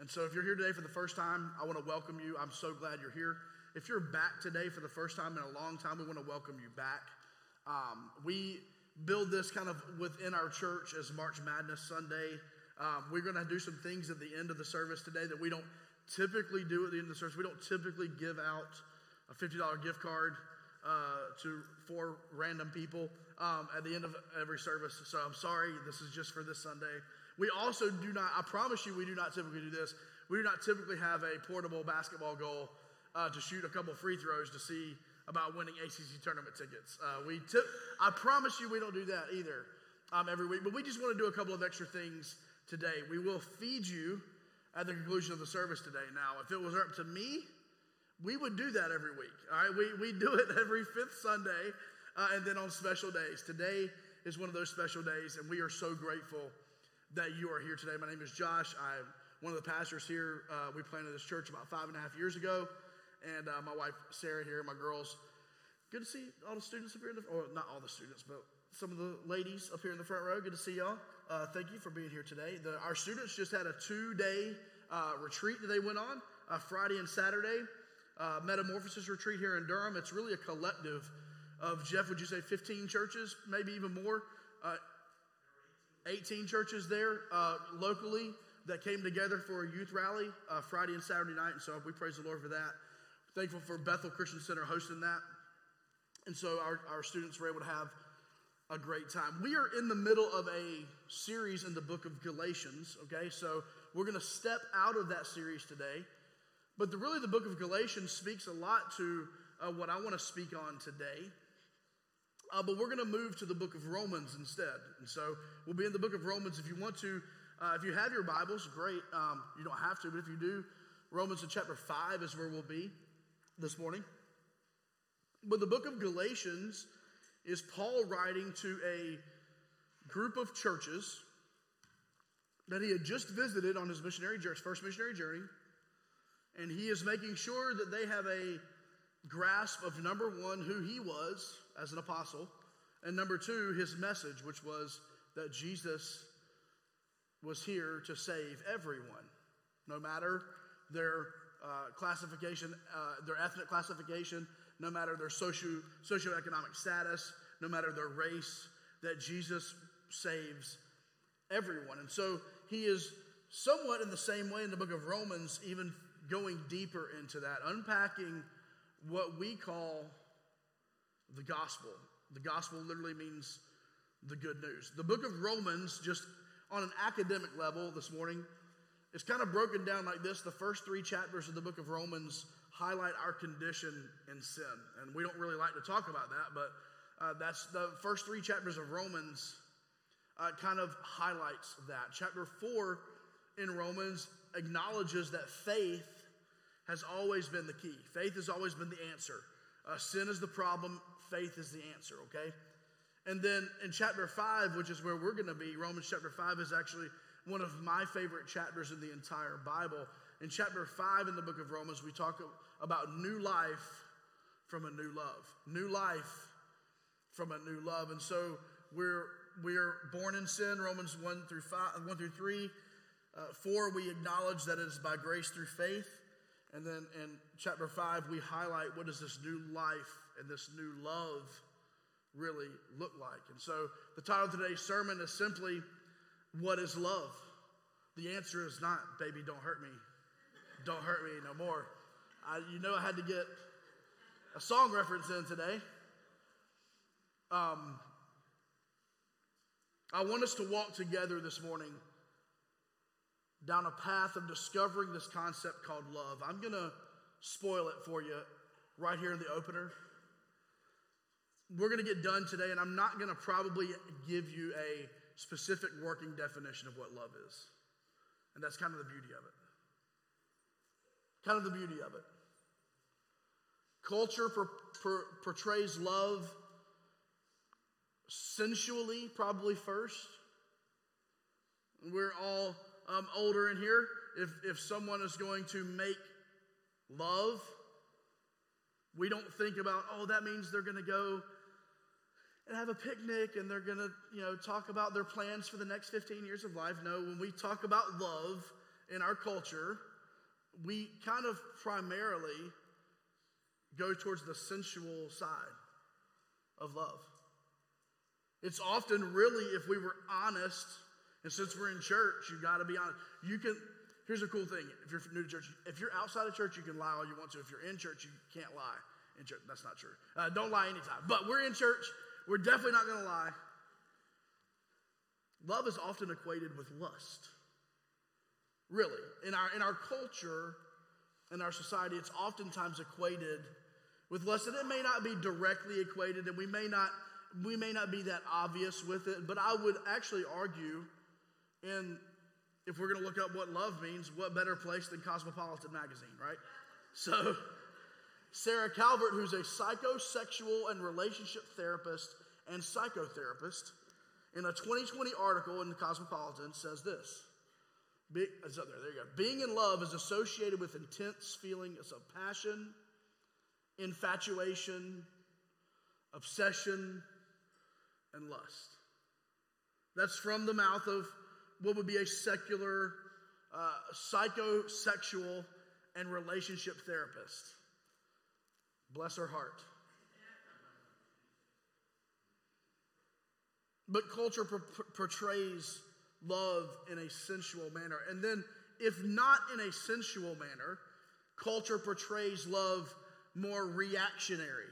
And so if you're here today for the first time, I want to welcome you. I'm so glad you're here. If you're back today for the first time in a long time, we want to welcome you back. Um, we build this kind of within our church as March Madness Sunday. Um, we're going to do some things at the end of the service today that we don't typically do at the end of the service. We don't typically give out a $50 gift card uh, to four random people um, at the end of every service. So I'm sorry, this is just for this Sunday. We also do not, I promise you, we do not typically do this. We do not typically have a portable basketball goal uh, to shoot a couple free throws to see about winning ACC tournament tickets. Uh, we tip, I promise you, we don't do that either um, every week, but we just want to do a couple of extra things today. We will feed you at the conclusion of the service today. Now, if it was up to me, we would do that every week. All right, we, we do it every fifth Sunday uh, and then on special days. Today is one of those special days, and we are so grateful that you are here today. My name is Josh. I'm one of the pastors here. Uh, we planted this church about five and a half years ago and uh, my wife Sarah here, my girls. Good to see all the students up here in the, or not all the students, but some of the ladies up here in the front row. Good to see y'all. Uh, thank you for being here today. The, our students just had a two-day uh, retreat that they went on, uh, Friday and Saturday. Uh, metamorphosis retreat here in Durham. It's really a collective of Jeff. Would you say 15 churches, maybe even more? Uh, 18 churches there uh, locally that came together for a youth rally Friday and Saturday night. And so we praise the Lord for that. Thankful for Bethel Christian Center hosting that. And so our, our students were able to have a great time. We are in the middle of a series in the book of Galatians, okay? So we're going to step out of that series today. But the, really, the book of Galatians speaks a lot to uh, what I want to speak on today. Uh, but we're going to move to the book of Romans instead. And so we'll be in the book of Romans. If you want to, uh, if you have your Bibles, great. Um, you don't have to, but if you do, Romans in chapter 5 is where we'll be this morning. But the book of Galatians is Paul writing to a group of churches that he had just visited on his missionary journey, first missionary journey, and he is making sure that they have a grasp of number one, who he was as an apostle, and number two, his message, which was that Jesus was here to save everyone, no matter their uh, classification, uh, their ethnic classification, no matter their socio, socioeconomic status, no matter their race, that Jesus saves everyone. And so he is somewhat in the same way in the book of Romans, even going deeper into that, unpacking what we call the gospel. The gospel literally means the good news. The book of Romans, just on an academic level this morning, it's kind of broken down like this. The first three chapters of the book of Romans highlight our condition in sin. And we don't really like to talk about that, but uh, that's the first three chapters of Romans uh, kind of highlights that. Chapter four in Romans acknowledges that faith has always been the key. Faith has always been the answer. Uh, sin is the problem, faith is the answer, okay? And then in chapter 5, which is where we're going to be, Romans chapter 5 is actually one of my favorite chapters in the entire Bible. In chapter 5 in the book of Romans, we talk about new life from a new love. New life from a new love. And so we're we're born in sin, Romans 1 through 5, 1 through 3. Uh, 4, we acknowledge that it is by grace through faith. And then in chapter 5, we highlight what does this new life and this new love really look like. And so the title of today's sermon is simply what is love? The answer is not, baby, don't hurt me. Don't hurt me no more. I, you know, I had to get a song reference in today. Um, I want us to walk together this morning down a path of discovering this concept called love. I'm going to spoil it for you right here in the opener. We're going to get done today, and I'm not going to probably give you a specific working definition of what love is. And that's kind of the beauty of it. Kind of the beauty of it. Culture per, per, portrays love sensually, probably first. We're all um, older in here. If, if someone is going to make love, we don't think about, oh, that means they're going to go and have a picnic and they're going to, you know, talk about their plans for the next 15 years of life. No, when we talk about love, in our culture, we kind of primarily go towards the sensual side of love. It's often really, if we were honest, and since we're in church, you've got to be honest. You can, here's a cool thing. If you're new to church, if you're outside of church, you can lie all you want to. If you're in church, you can't lie in church. That's not true. Uh, don't lie anytime. But we're in church. We're definitely not going to lie. Love is often equated with lust. Really. In our, in our culture, in our society, it's oftentimes equated with lust. And it may not be directly equated, and we may not, we may not be that obvious with it, but I would actually argue, and if we're going to look up what love means, what better place than Cosmopolitan magazine, right? So, Sarah Calvert, who's a psychosexual and relationship therapist and psychotherapist, in a 2020 article in the Cosmopolitan says this. Be, there, there you go. Being in love is associated with intense feelings of passion, infatuation, obsession, and lust. That's from the mouth of what would be a secular uh, psychosexual and relationship therapist. Bless her heart. But culture portrays love in a sensual manner. And then, if not in a sensual manner, culture portrays love more reactionary.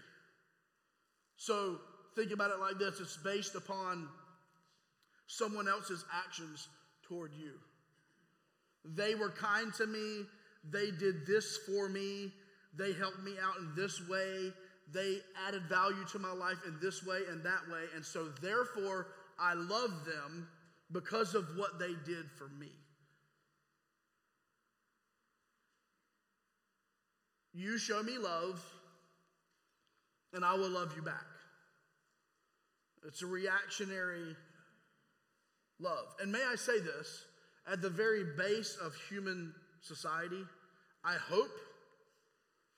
So, think about it like this it's based upon someone else's actions toward you. They were kind to me, they did this for me, they helped me out in this way, they added value to my life in this way and that way. And so, therefore, I love them because of what they did for me. You show me love, and I will love you back. It's a reactionary love. And may I say this at the very base of human society, I hope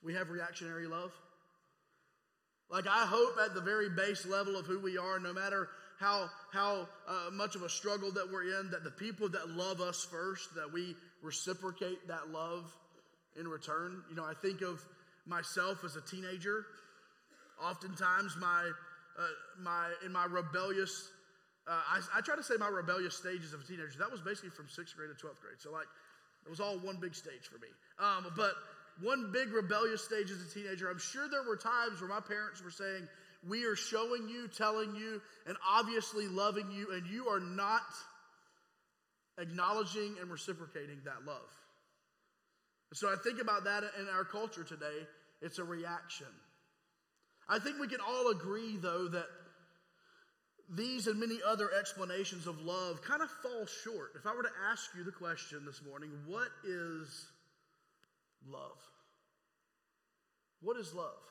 we have reactionary love. Like, I hope at the very base level of who we are, no matter how, how uh, much of a struggle that we're in, that the people that love us first, that we reciprocate that love in return. You know, I think of myself as a teenager. Oftentimes, my, uh, my, in my rebellious, uh, I, I try to say my rebellious stages of a teenager. That was basically from sixth grade to 12th grade. So, like, it was all one big stage for me. Um, but one big rebellious stage as a teenager. I'm sure there were times where my parents were saying, We are showing you, telling you, and obviously loving you, and you are not acknowledging and reciprocating that love. So I think about that in our culture today. It's a reaction. I think we can all agree, though, that these and many other explanations of love kind of fall short. If I were to ask you the question this morning, what is love. What is love?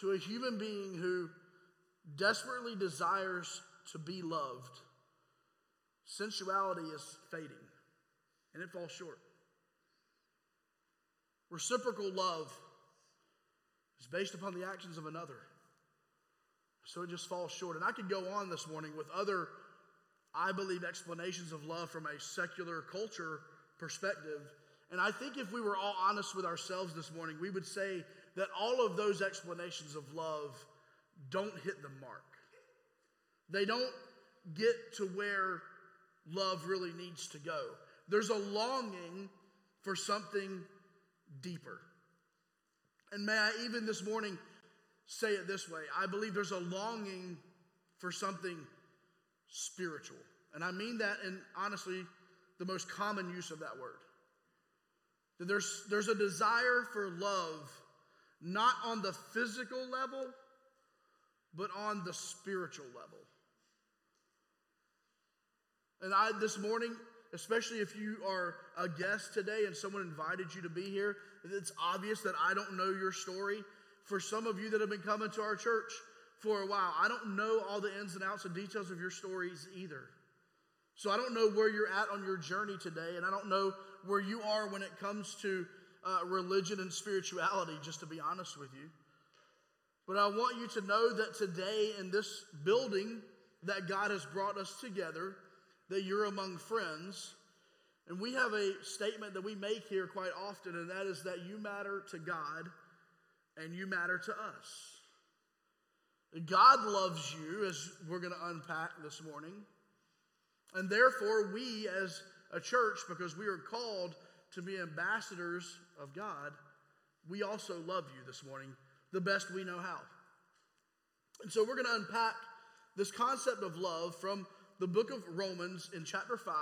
To a human being who desperately desires to be loved, sensuality is fading and it falls short. Reciprocal love is based upon the actions of another. So it just falls short. And I could go on this morning with other, I believe, explanations of love from a secular culture perspective. And I think if we were all honest with ourselves this morning, we would say that all of those explanations of love don't hit the mark. They don't get to where love really needs to go. There's a longing for something deeper. And may I even this morning say it this way I believe there's a longing for something spiritual. And I mean that in honestly the most common use of that word. That there's, there's a desire for love, not on the physical level, but on the spiritual level. And I, this morning, especially if you are a guest today and someone invited you to be here, it's obvious that I don't know your story. For some of you that have been coming to our church for a while, I don't know all the ins and outs and details of your stories either. So I don't know where you're at on your journey today, and I don't know where you are when it comes to uh, religion and spirituality, just to be honest with you. But I want you to know that today in this building that God has brought us together, that you're among friends, And we have a statement that we make here quite often, and that is that you matter to God and you matter to us. God loves you, as we're going to unpack this morning. And therefore, we as a church, because we are called to be ambassadors of God, we also love you this morning the best we know how. And so we're going to unpack this concept of love from the book of Romans in chapter 5.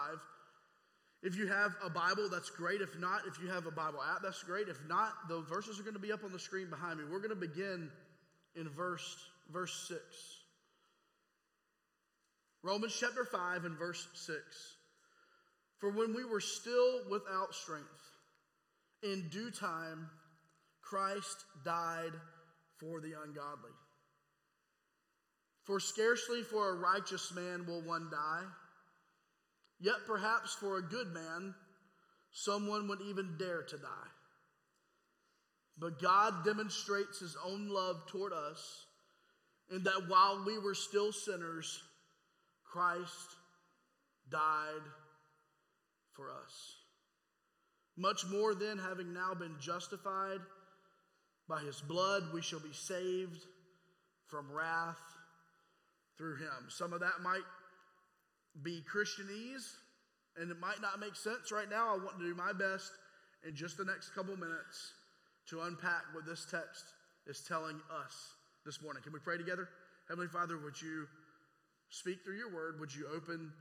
If you have a Bible, that's great. If not, if you have a Bible app, that's great. If not, the verses are going to be up on the screen behind me. We're going to begin in verse, verse 6. Romans chapter 5 and verse 6. For when we were still without strength, in due time, Christ died for the ungodly. For scarcely for a righteous man will one die, yet perhaps for a good man, someone would even dare to die. But God demonstrates his own love toward us in that while we were still sinners, Christ died for us. Much more then, having now been justified by his blood, we shall be saved from wrath through him. Some of that might be Christianese, and it might not make sense right now. I want to do my best in just the next couple minutes to unpack what this text is telling us this morning. Can we pray together? Heavenly Father, would you speak through your word? Would you open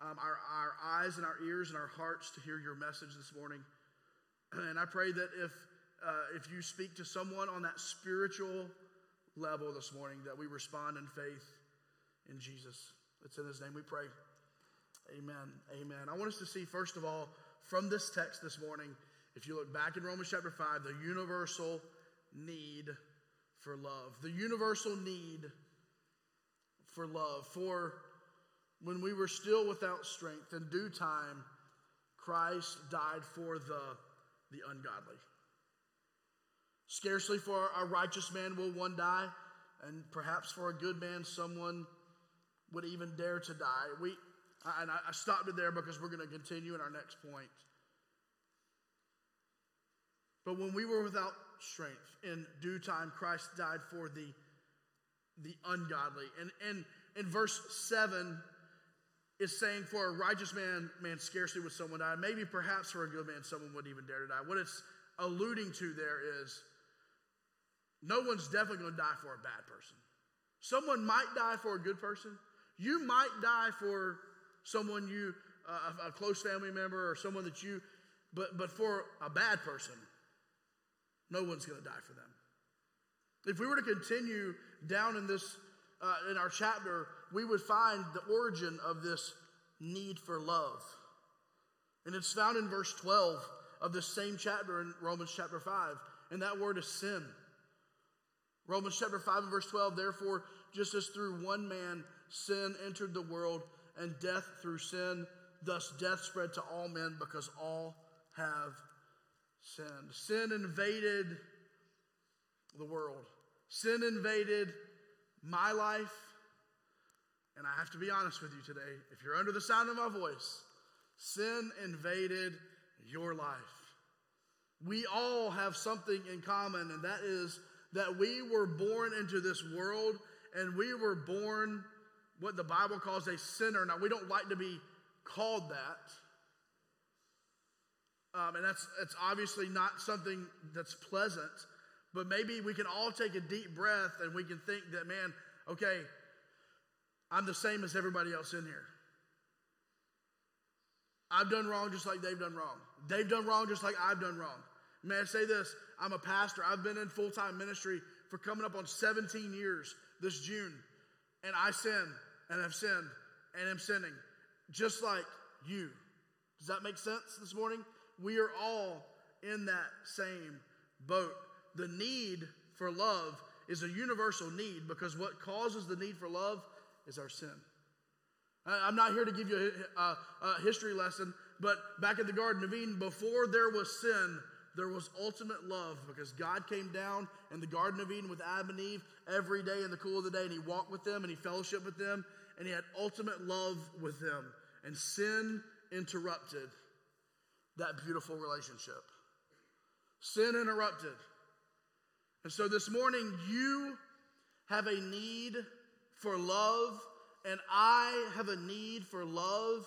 um, our, our eyes and our ears and our hearts to hear your message this morning? And I pray that if, uh, if you speak to someone on that spiritual level this morning, that we respond in faith in Jesus. It's in his name we pray. Amen. Amen. I want us to see, first of all, from this text this morning, if you look back in Romans chapter 5, the universal need for love. The universal need for love. For when we were still without strength, in due time, Christ died for the, the ungodly. Scarcely for a righteous man will one die, and perhaps for a good man, someone would even dare to die. We, and I stopped it there because we're going to continue in our next point. But when we were without strength, in due time, Christ died for the, the ungodly. And, and in verse 7, is saying for a righteous man, man, scarcely would someone die. Maybe perhaps for a good man, someone would even dare to die. What it's alluding to there is no one's definitely going to die for a bad person. Someone might die for a good person. You might die for someone you, uh, a close family member or someone that you, but, but for a bad person, no one's going to die for them. If we were to continue down in this, uh, in our chapter, we would find the origin of this need for love. And it's found in verse 12 of the same chapter in Romans chapter 5. And that word is sin. Romans chapter 5 and verse 12, therefore, just as through one man sin entered the world, and death through sin, thus death spread to all men because all have sinned. Sin invaded the world. Sin invaded my life. And I have to be honest with you today. If you're under the sound of my voice, sin invaded your life. We all have something in common, and that is that we were born into this world and we were born what the Bible calls a sinner. Now, we don't like to be called that. Um, and that's, that's obviously not something that's pleasant, but maybe we can all take a deep breath and we can think that, man, okay, I'm the same as everybody else in here. I've done wrong just like they've done wrong. They've done wrong just like I've done wrong. May I say this? I'm a pastor. I've been in full time ministry for coming up on 17 years this June. And I sin and have sinned and am sinning just like you. Does that make sense this morning? We are all in that same boat. The need for love is a universal need because what causes the need for love is our sin. I'm not here to give you a, a, a history lesson, but back in the Garden of Eden, before there was sin, there was ultimate love because God came down in the Garden of Eden with Adam and Eve every day in the cool of the day, and He walked with them and He fellowshiped with them, and He had ultimate love with them. And sin interrupted that beautiful relationship. Sin interrupted. And so this morning, you have a need for love, and I have a need for love,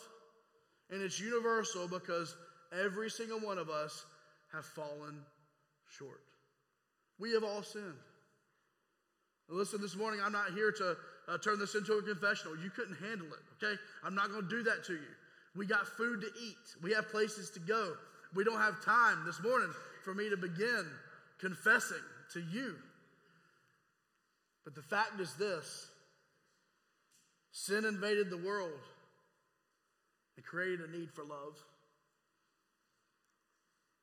and it's universal because every single one of us have fallen short. We have all sinned. Listen, this morning, I'm not here to uh, turn this into a confessional. You couldn't handle it, okay? I'm not going to do that to you. We got food to eat, we have places to go. We don't have time this morning for me to begin confessing to you. But the fact is this sin invaded the world and created a need for love.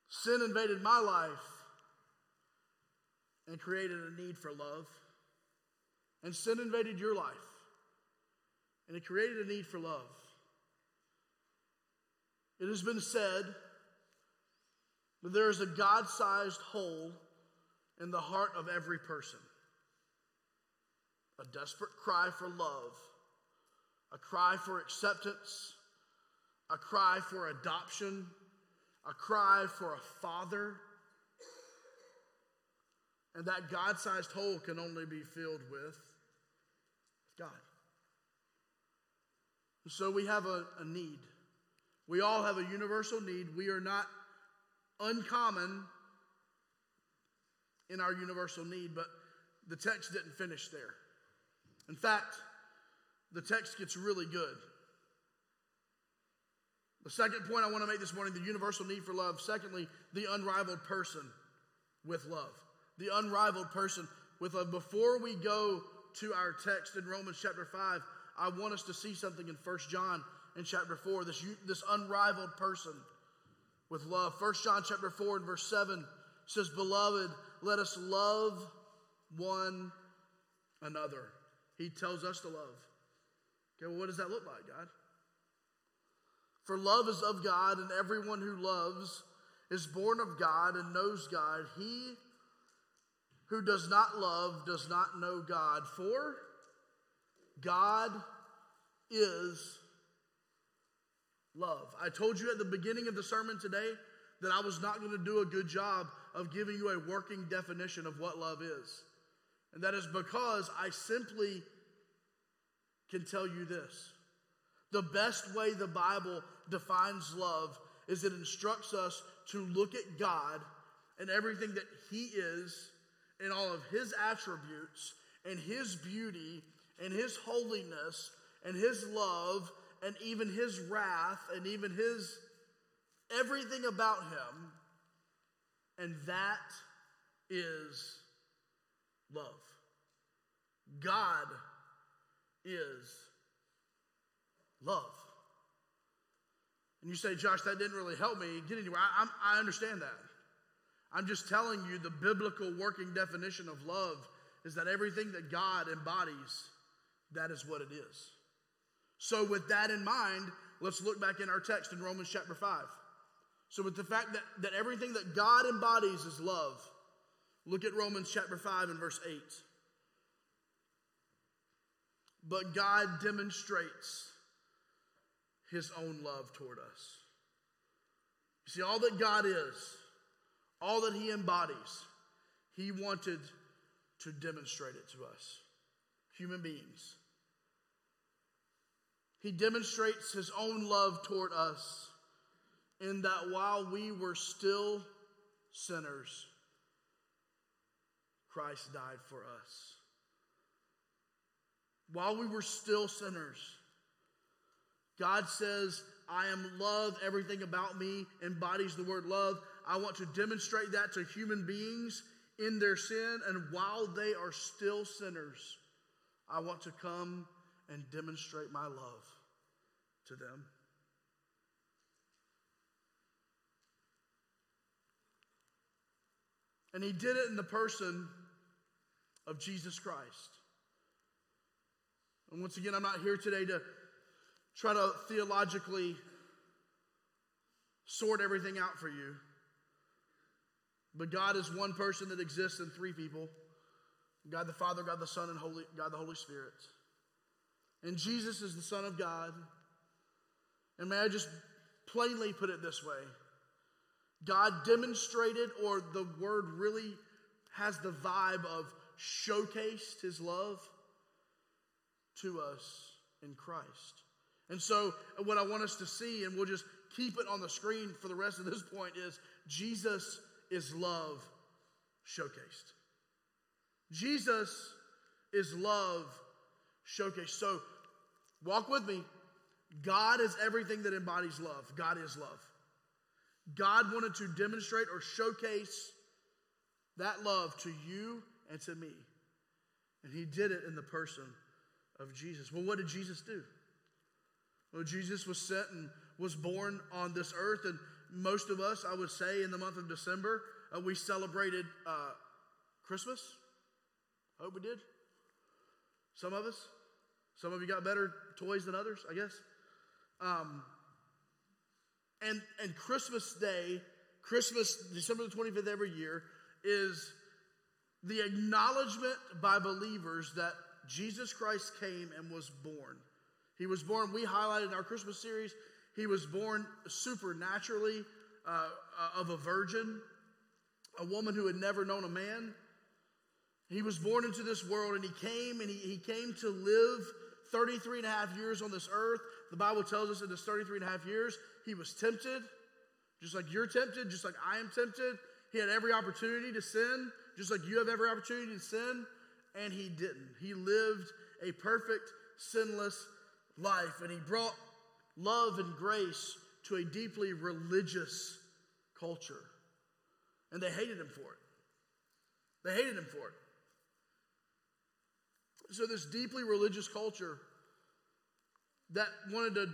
Sin invaded my life and created a need for love. And sin invaded your life and it created a need for love. It has been said that there is a God sized hole in the heart of every person a desperate cry for love, a cry for acceptance, a cry for adoption, a cry for a father. And that God sized hole can only be filled with God. So we have a, a need. We all have a universal need. We are not uncommon in our universal need, but the text didn't finish there. In fact, the text gets really good. The second point I want to make this morning the universal need for love. Secondly, the unrivaled person with love. The unrivaled person with love. Before we go to our text in Romans chapter 5, I want us to see something in 1 John in chapter 4, this, this unrivaled person with love. 1 John chapter 4 and verse 7 says, Beloved, let us love one another. He tells us to love. Okay, well, what does that look like, God? For love is of God, and everyone who loves is born of God and knows God. He who does not love does not know God, for God is love. I told you at the beginning of the sermon today that I was not going to do a good job of giving you a working definition of what love is. And that is because I simply can tell you this. The best way the Bible defines love is it instructs us to look at God and everything that He is and all of His attributes and His beauty and His holiness and His love and even His wrath and even His everything about Him. And that is love. God is love. And you say, Josh, that didn't really help me get anywhere. I, I, understand that. I'm just telling you the biblical working definition of love is that everything that God embodies, that is what it is. So, with that in mind, let's look back in our text in Romans chapter 5. So, with the fact that, that everything that God embodies is love, look at Romans chapter 5 and verse 8. But God demonstrates his own love toward us. You see, all that God is, all that he embodies, he wanted to demonstrate it to us, human beings. He demonstrates his own love toward us in that while we were still sinners, Christ died for us. While we were still sinners, God says, I am love. Everything about me embodies the word love. I want to demonstrate that to human beings in their sin. And while they are still sinners, I want to come and demonstrate my love to them. And he did it in the person of Jesus Christ. And once again, I'm not here today to try to theologically sort everything out for you. But God is one person that exists in three people God the Father, God the Son, and Holy, God the Holy Spirit. And Jesus is the Son of God. And may I just plainly put it this way God demonstrated, or the word really has the vibe of showcased his love to us in Christ. And so, what I want us to see, and we'll just keep it on the screen for the rest of this point, is Jesus is love showcased. Jesus is love showcased. So, walk with me. God is everything that embodies love. God is love. God wanted to demonstrate or showcase that love to you and to me. And he did it in the person of Jesus. Well, what did Jesus do? Well, Jesus was sent and was born on this earth, and most of us, I would say, in the month of December, uh, we celebrated uh, Christmas. I hope we did. Some of us. Some of you got better toys than others, I guess. Um, and, and Christmas Day, Christmas, December the 25th every year, is the acknowledgement by believers that Jesus Christ came and was born. He was born, we highlighted in our Christmas series, he was born supernaturally uh, of a virgin, a woman who had never known a man. He was born into this world and he came and he, he came to live 33 and a half years on this earth. The Bible tells us in this 33 and a half years, he was tempted, just like you're tempted, just like I am tempted. He had every opportunity to sin, just like you have every opportunity to sin, and he didn't. He lived a perfect, sinless life, and he brought love and grace to a deeply religious culture. And they hated him for it. They hated him for it. So, this deeply religious culture that wanted to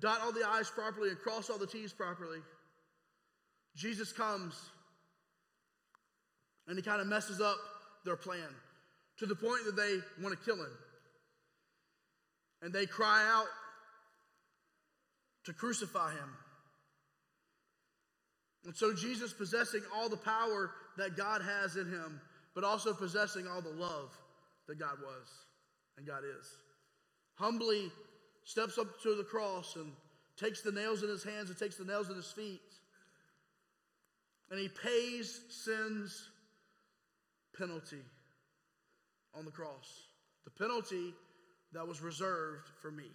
dot all the I's properly and cross all the T's properly, Jesus comes and he kind of messes up their plan to the point that they want to kill him. And they cry out to crucify him. And so, Jesus possessing all the power that God has in him, but also possessing all the love that God was and God is, humbly steps up to the cross and takes the nails in his hands and takes the nails in his feet. And he pays sin's penalty on the cross. The penalty that was reserved for me.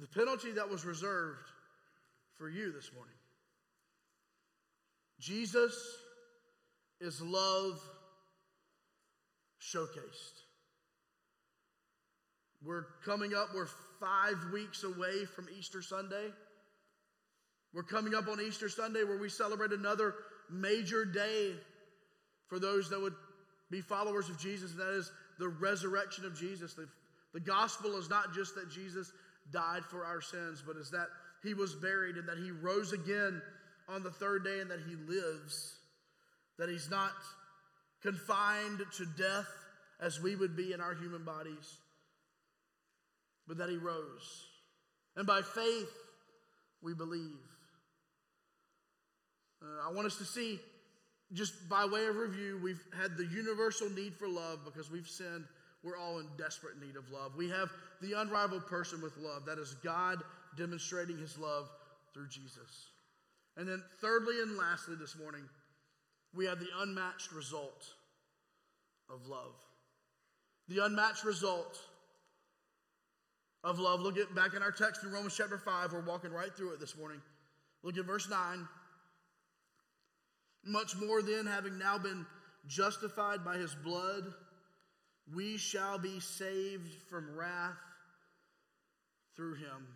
The penalty that was reserved for you this morning. Jesus is love showcased. We're coming up, we're five weeks away from Easter Sunday. We're coming up on Easter Sunday where we celebrate another major day for those that would be followers of Jesus, and that is the resurrection of Jesus. The, the gospel is not just that Jesus died for our sins, but is that he was buried and that he rose again on the third day and that he lives, that he's not confined to death as we would be in our human bodies, but that he rose. And by faith, we believe. Uh, I want us to see just by way of review, we've had the universal need for love because we've sinned. We're all in desperate need of love. We have the unrivaled person with love. That is God demonstrating his love through Jesus. And then, thirdly and lastly, this morning, we have the unmatched result of love. The unmatched result of love. Look at back in our text in Romans chapter 5. We're walking right through it this morning. Look at verse 9. Much more then, having now been justified by his blood, we shall be saved from wrath through him.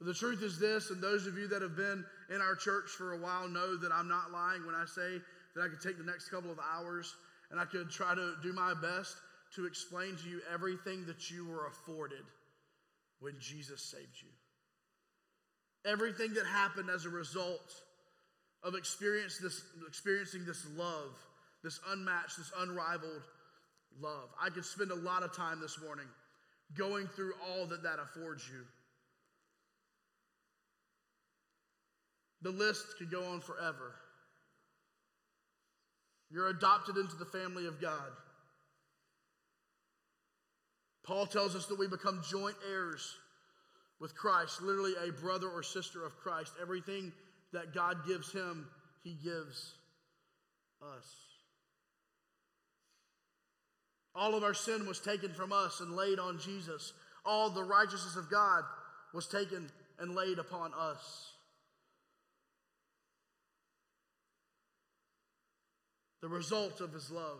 The truth is this, and those of you that have been in our church for a while know that I'm not lying when I say that I could take the next couple of hours and I could try to do my best to explain to you everything that you were afforded when Jesus saved you. Everything that happened as a result of experience this, experiencing this love, this unmatched, this unrivaled love. I could spend a lot of time this morning going through all that that affords you. The list could go on forever. You're adopted into the family of God. Paul tells us that we become joint heirs with Christ, literally a brother or sister of Christ. Everything that God gives him, he gives us. All of our sin was taken from us and laid on Jesus. All the righteousness of God was taken and laid upon us. The result of his love.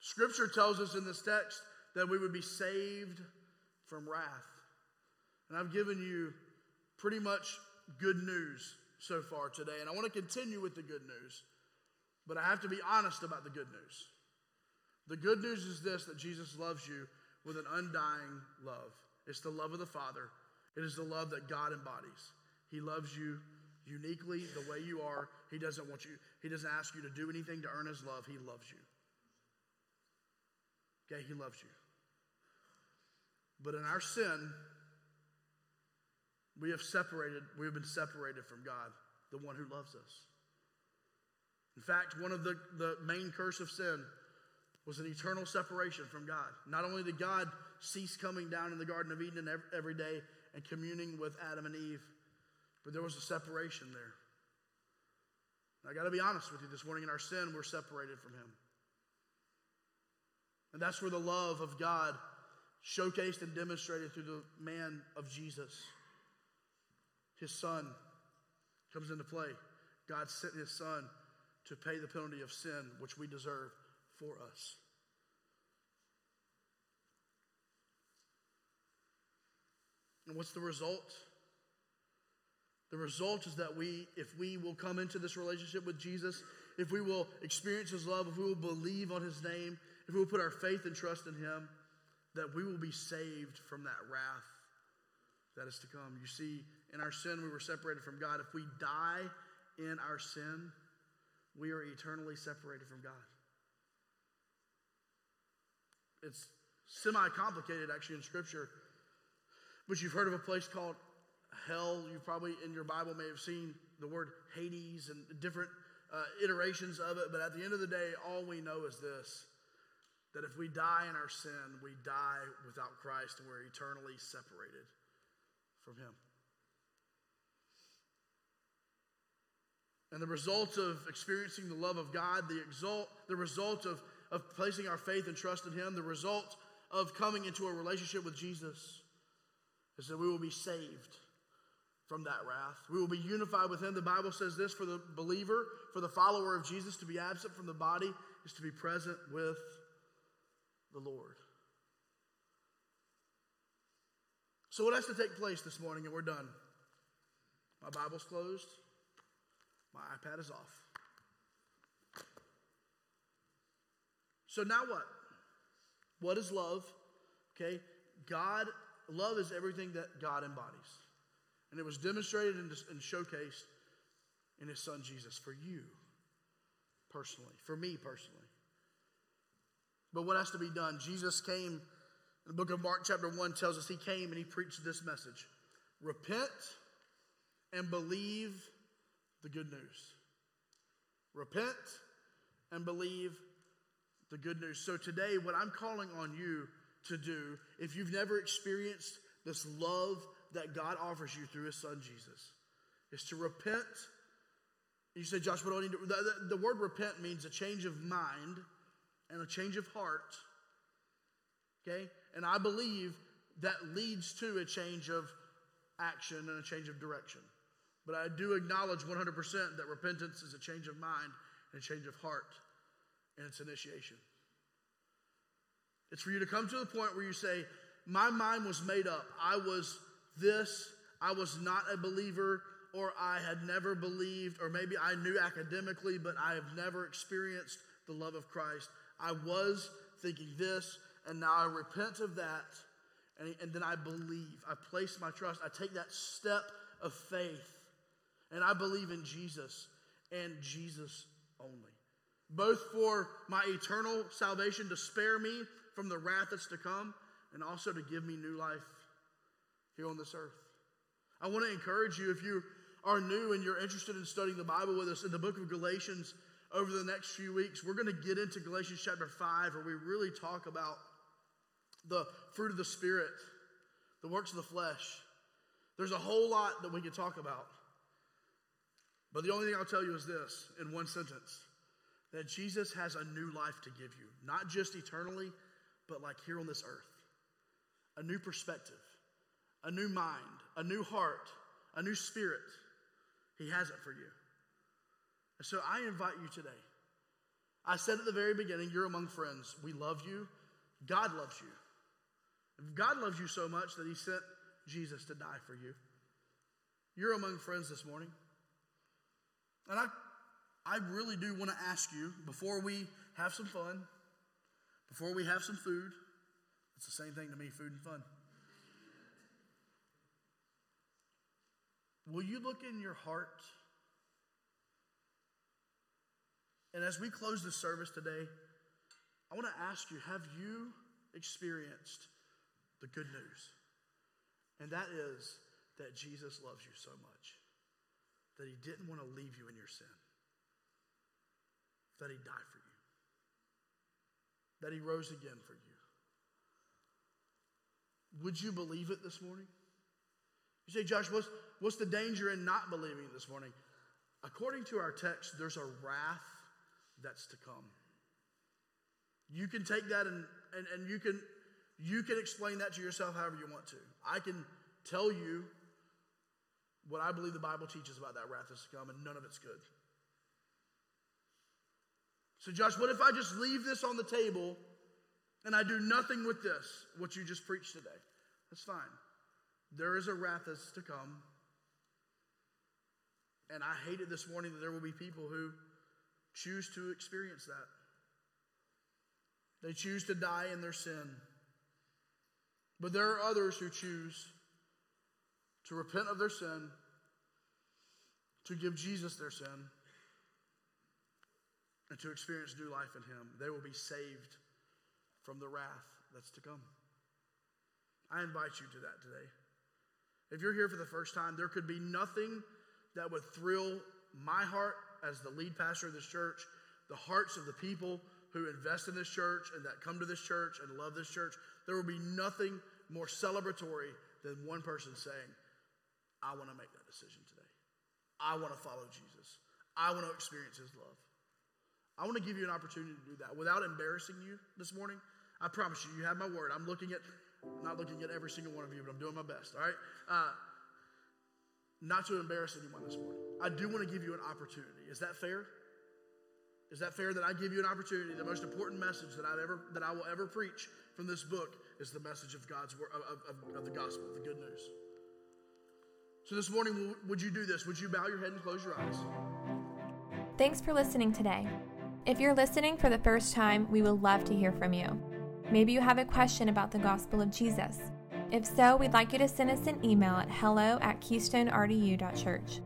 Scripture tells us in this text that we would be saved from wrath. And I've given you pretty much good news so far today. And I want to continue with the good news. But I have to be honest about the good news. The good news is this that Jesus loves you with an undying love. It's the love of the Father, it is the love that God embodies. He loves you uniquely the way you are. He doesn't want you, He doesn't ask you to do anything to earn His love. He loves you. Okay, He loves you. But in our sin, we have separated, we have been separated from God, the one who loves us. In fact, one of the, the main curse of sin was an eternal separation from God. Not only did God cease coming down in the Garden of Eden every, day and communing with Adam and Eve, but there was a separation there. I got to be honest with you this morning in our sin, we're separated from Him. And that's where the love of God showcased and demonstrated through the man of Jesus. His son comes into play. God sent his son to pay the penalty of sin, which we deserve for us. And what's the result? The result is that we, if we will come into this relationship with Jesus, if we will experience his love, if we will believe on his name, if we will put our faith and trust in him, that we will be saved from that wrath that is to come. You see, in our sin, we were separated from God. If we die in our sin, we are eternally separated from God. It's semi complicated, actually, in Scripture. But you've heard of a place called hell. You probably, in your Bible, may have seen the word Hades and different uh, iterations of it. But at the end of the day, all we know is this that if we die in our sin, we die without Christ and we're eternally separated from Him. And the result of experiencing the love of God, the, exalt, the result of, of placing our faith and trust in Him, the result of coming into a relationship with Jesus is that we will be saved from that wrath. We will be unified with Him. The Bible says this for the believer, for the follower of Jesus, to be absent from the body is to be present with the Lord. So, what has to take place this morning, and we're done? My Bible's closed, my iPad is off. So, now what? What is love? Okay, God, love is everything that God embodies. And it was demonstrated and, showcased in His Son Jesus for you personally, for me personally. But what has to be done? Jesus came, the book of Mark, chapter 1, tells us he came and he preached this message Repent and believe the good news. Repent and believe the good news. So today, what I'm calling on you to do, if you've never experienced this love that God offers you through his son Jesus, is to repent. You say, Josh, what do I need to the, the, the word repent means a change of mind and a change of heart. Okay? And I believe that leads to a change of action and a change of direction. But I do acknowledge 100% that repentance is a change of mind and a change of heart and its initiation. It's for you to come to the point where you say, My mind was made up. I was this, I was not a believer, or I had never believed, or maybe I knew academically, but I have never experienced the love of Christ. I was thinking this, and now I repent of that, and, and then I believe. I place my trust. I take that step of faith, and I believe in Jesus and Jesus only. Both for my eternal salvation to spare me from the wrath that's to come, and also to give me new life here on this earth. I want to encourage you if you are new and you're interested in studying the Bible with us in the book of Galatians over the next few weeks, we're going to get into Galatians chapter 5, where we really talk about the fruit of the Spirit, the works of the flesh. There's a whole lot that we could talk about. But the only thing I'll tell you is this in one sentence that Jesus has a new life to give you, not just eternally, but like here on this earth. A new perspective, a new mind, a new heart, a new spirit. He has it for you. And so I invite you today. I said at the very beginning, you're among friends. We love you. God loves you. God loves you so much that He sent Jesus to die for you. You're among friends this morning. And I, I really do want to ask you before we have some fun, before we have some food, it's the same thing to me food and fun. Will you look in your heart? And as we close the service today, I want to ask you have you experienced the good news? And that is that Jesus loves you so much that he didn't want to leave you in your sin, that he died for you, that he rose again for you. Would you believe it this morning? You say, Josh, what's, what's the danger in not believing this morning? According to our text, there's a wrath that's to come. You can take that and, and, and you, can, you can explain that to yourself however you want to. I can tell you what I believe the Bible teaches about that wrath is to come, and none of it's good. So, Josh, what if I just leave this on the table and I do nothing with this, what you just preached today? That's fine. There is a wrath that's to come. And I hate it this morning that there will be people who choose to experience that. They choose to die in their sin. But there are others who choose to repent of their sin, to give Jesus their sin, and to experience new life in Him. They will be saved from the wrath that's to come. I invite you to that today. If you're here for the first time, there could be nothing that would thrill my heart as the lead pastor of this church, the hearts of the people who invest in this church and that come to this church and love this church. There will be nothing more celebratory than one person saying, I want to make that decision today. I want to follow Jesus. I want to experience his love. I want to give you an opportunity to do that without embarrassing you this morning. I promise you, you have my word. I'm looking at, not looking at every single one of you, but I'm doing my best, all right? Uh, not to embarrass anyone this morning. I do want to give you an opportunity. Is that fair? Is that fair that I give you an opportunity? The most important message that I've ever that I will ever preach from this book is the message of God's word of, of, of the gospel, the good news. So this morning, would you do this? Would you bow your head and close your eyes? Thanks for listening today. If you're listening for the first time, we would love to hear from you. Maybe you have a question about the gospel of Jesus. If so, we'd like you to send us an email at hello at keystonerdu.church.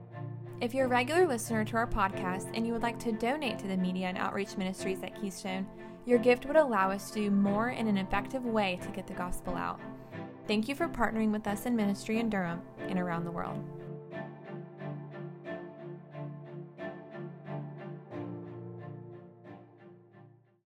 If you're a regular listener to our podcast and you would like to donate to the media and outreach ministries at Keystone, your gift would allow us to do more in an effective way to get the gospel out. Thank you for partnering with us in ministry in Durham and around the world.